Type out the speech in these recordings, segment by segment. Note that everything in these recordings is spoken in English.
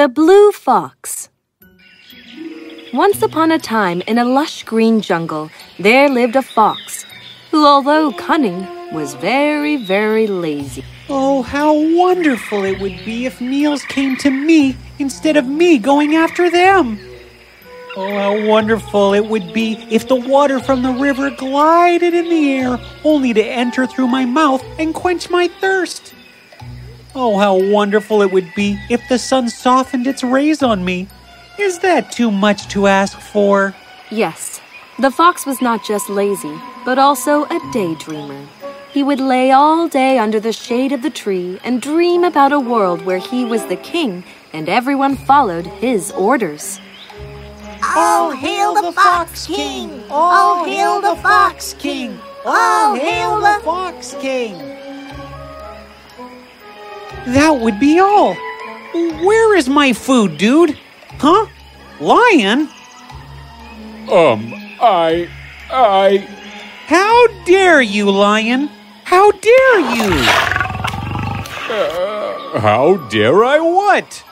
The Blue Fox Once upon a time, in a lush green jungle, there lived a fox who, although cunning, was very, very lazy. Oh, how wonderful it would be if meals came to me instead of me going after them. Oh, how wonderful it would be if the water from the river glided in the air only to enter through my mouth and quench my thirst. Oh, how wonderful it would be if the sun softened its rays on me. Is that too much to ask for? Yes, the fox was not just lazy, but also a daydreamer. He would lay all day under the shade of the tree and dream about a world where he was the king and everyone followed his orders. All hail the Fox King! All hail the Fox King! All hail the Fox King! That would be all. Where is my food, dude? Huh? Lion? Um, I. I. How dare you, Lion? How dare you? Uh, how dare I what?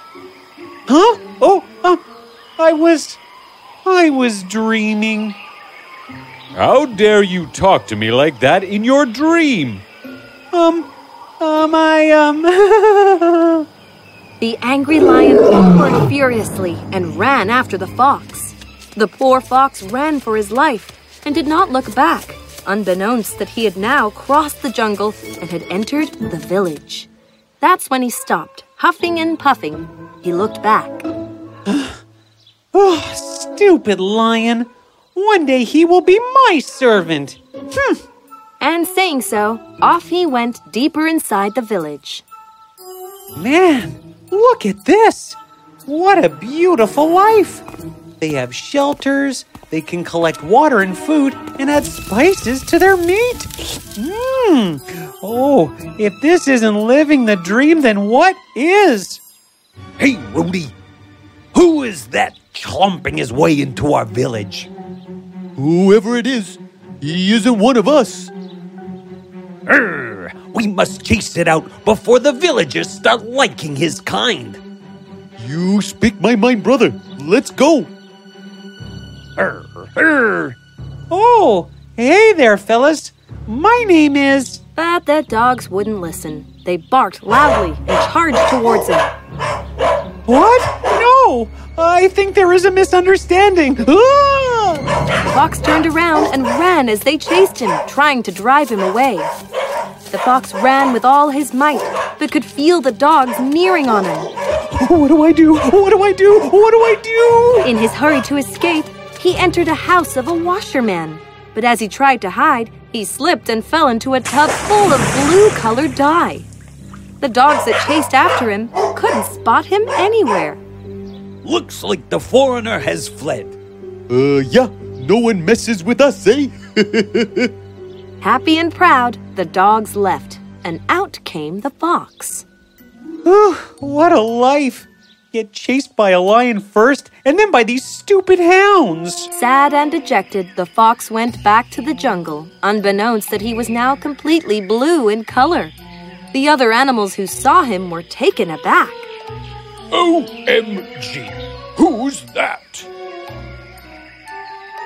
Huh? Oh, uh, I was. I was dreaming. How dare you talk to me like that in your dream? Um, um, I, um. the angry lion roared furiously and ran after the fox. The poor fox ran for his life and did not look back, unbeknownst that he had now crossed the jungle and had entered the village. That's when he stopped, huffing and puffing. He looked back. Oh, stupid lion. One day he will be my servant. Hm. And saying so, off he went deeper inside the village. Man, look at this. What a beautiful life. They have shelters, they can collect water and food, and add spices to their meat. Mmm. Oh, if this isn't living the dream, then what is? Hey, Rudy, who is that clumping his way into our village? Whoever it is, he isn't one of us. Urgh, we must chase it out before the villagers start liking his kind. You speak my mind, brother. Let's go. Urgh, urgh. Oh, hey there, fellas. My name is. But the dogs wouldn't listen. They barked loudly and charged towards him. What? No! I think there is a misunderstanding. Ah! Fox turned around and ran as they chased him, trying to drive him away. The fox ran with all his might, but could feel the dogs nearing on him. What do I do? What do I do? What do I do? In his hurry to escape, he entered a house of a washerman. But as he tried to hide, he slipped and fell into a tub full of blue colored dye. The dogs that chased after him couldn't spot him anywhere. Looks like the foreigner has fled. Uh, yeah, no one messes with us, eh? Happy and proud, the dogs left, and out came the fox. Ooh, what a life! Get chased by a lion first, and then by these stupid hounds. Sad and dejected, the fox went back to the jungle, unbeknownst that he was now completely blue in color. The other animals who saw him were taken aback. OMG! Who's that?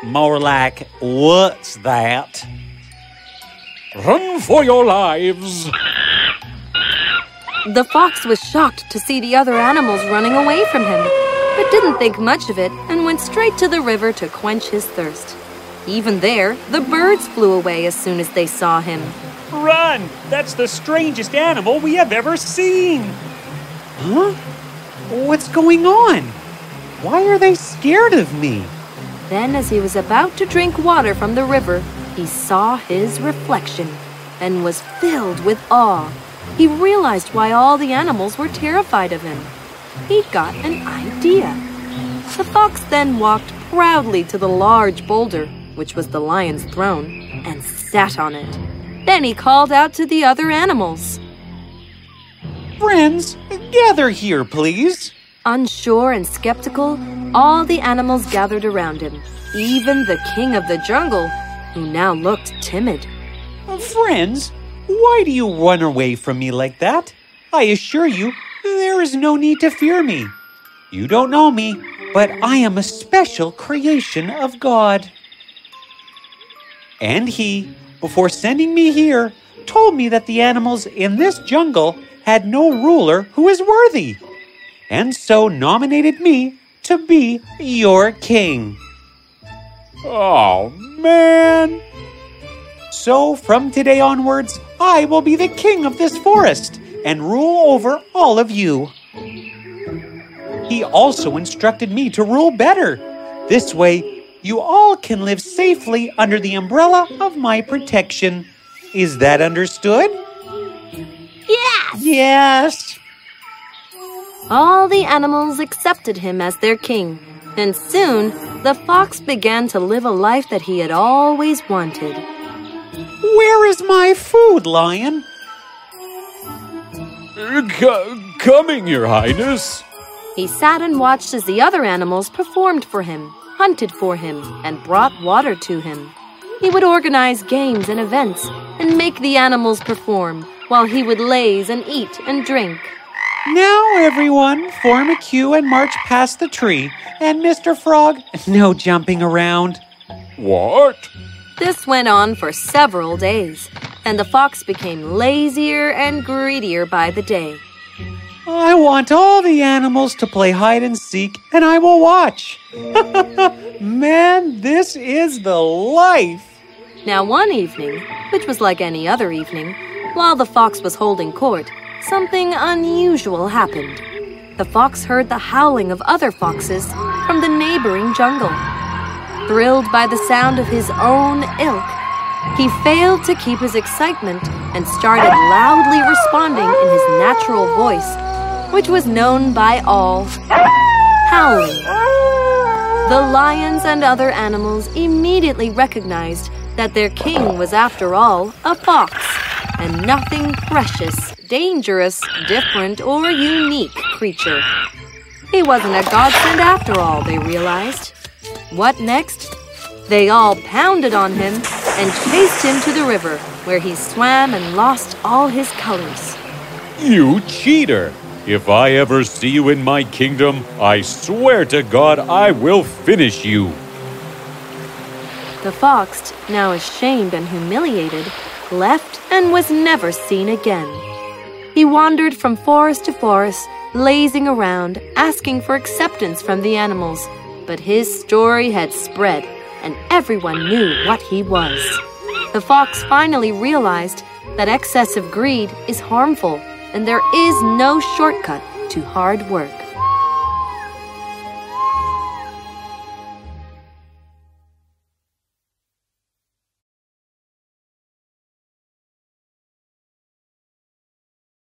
More like, what's that? Run for your lives! The fox was shocked to see the other animals running away from him, but didn't think much of it and went straight to the river to quench his thirst. Even there, the birds flew away as soon as they saw him. Run! That's the strangest animal we have ever seen! Huh? What's going on? Why are they scared of me? Then, as he was about to drink water from the river, he saw his reflection and was filled with awe. He realized why all the animals were terrified of him. He got an idea. The fox then walked proudly to the large boulder, which was the lion's throne, and sat on it. Then he called out to the other animals. Friends, gather here, please. Unsure and skeptical, all the animals gathered around him, even the king of the jungle, who now looked timid. Oh, friends, why do you run away from me like that? I assure you, there is no need to fear me. You don't know me, but I am a special creation of God. And he, before sending me here, told me that the animals in this jungle had no ruler who is worthy, and so nominated me to be your king. Oh, man. So from today onwards, I will be the king of this forest and rule over all of you. He also instructed me to rule better. This way, you all can live safely under the umbrella of my protection. Is that understood? Yes! Yes. All the animals accepted him as their king, and soon the fox began to live a life that he had always wanted. Where is my food, lion? C- coming, Your Highness. He sat and watched as the other animals performed for him, hunted for him, and brought water to him. He would organize games and events and make the animals perform while he would laze and eat and drink. Now, everyone, form a queue and march past the tree. And Mr. Frog, no jumping around. What? This went on for several days, and the fox became lazier and greedier by the day. I want all the animals to play hide and seek, and I will watch. Man, this is the life. Now, one evening, which was like any other evening, while the fox was holding court, something unusual happened. The fox heard the howling of other foxes from the neighboring jungle. Thrilled by the sound of his own ilk, he failed to keep his excitement and started loudly responding in his natural voice, which was known by all howling. The lions and other animals immediately recognized that their king was, after all, a fox, and nothing precious, dangerous, different, or unique creature. He wasn't a godsend after all, they realized. What next? They all pounded on him and chased him to the river, where he swam and lost all his colors. You cheater! If I ever see you in my kingdom, I swear to God I will finish you. The fox, now ashamed and humiliated, left and was never seen again. He wandered from forest to forest, lazing around, asking for acceptance from the animals. But his story had spread, and everyone knew what he was. The fox finally realized that excessive greed is harmful, and there is no shortcut to hard work.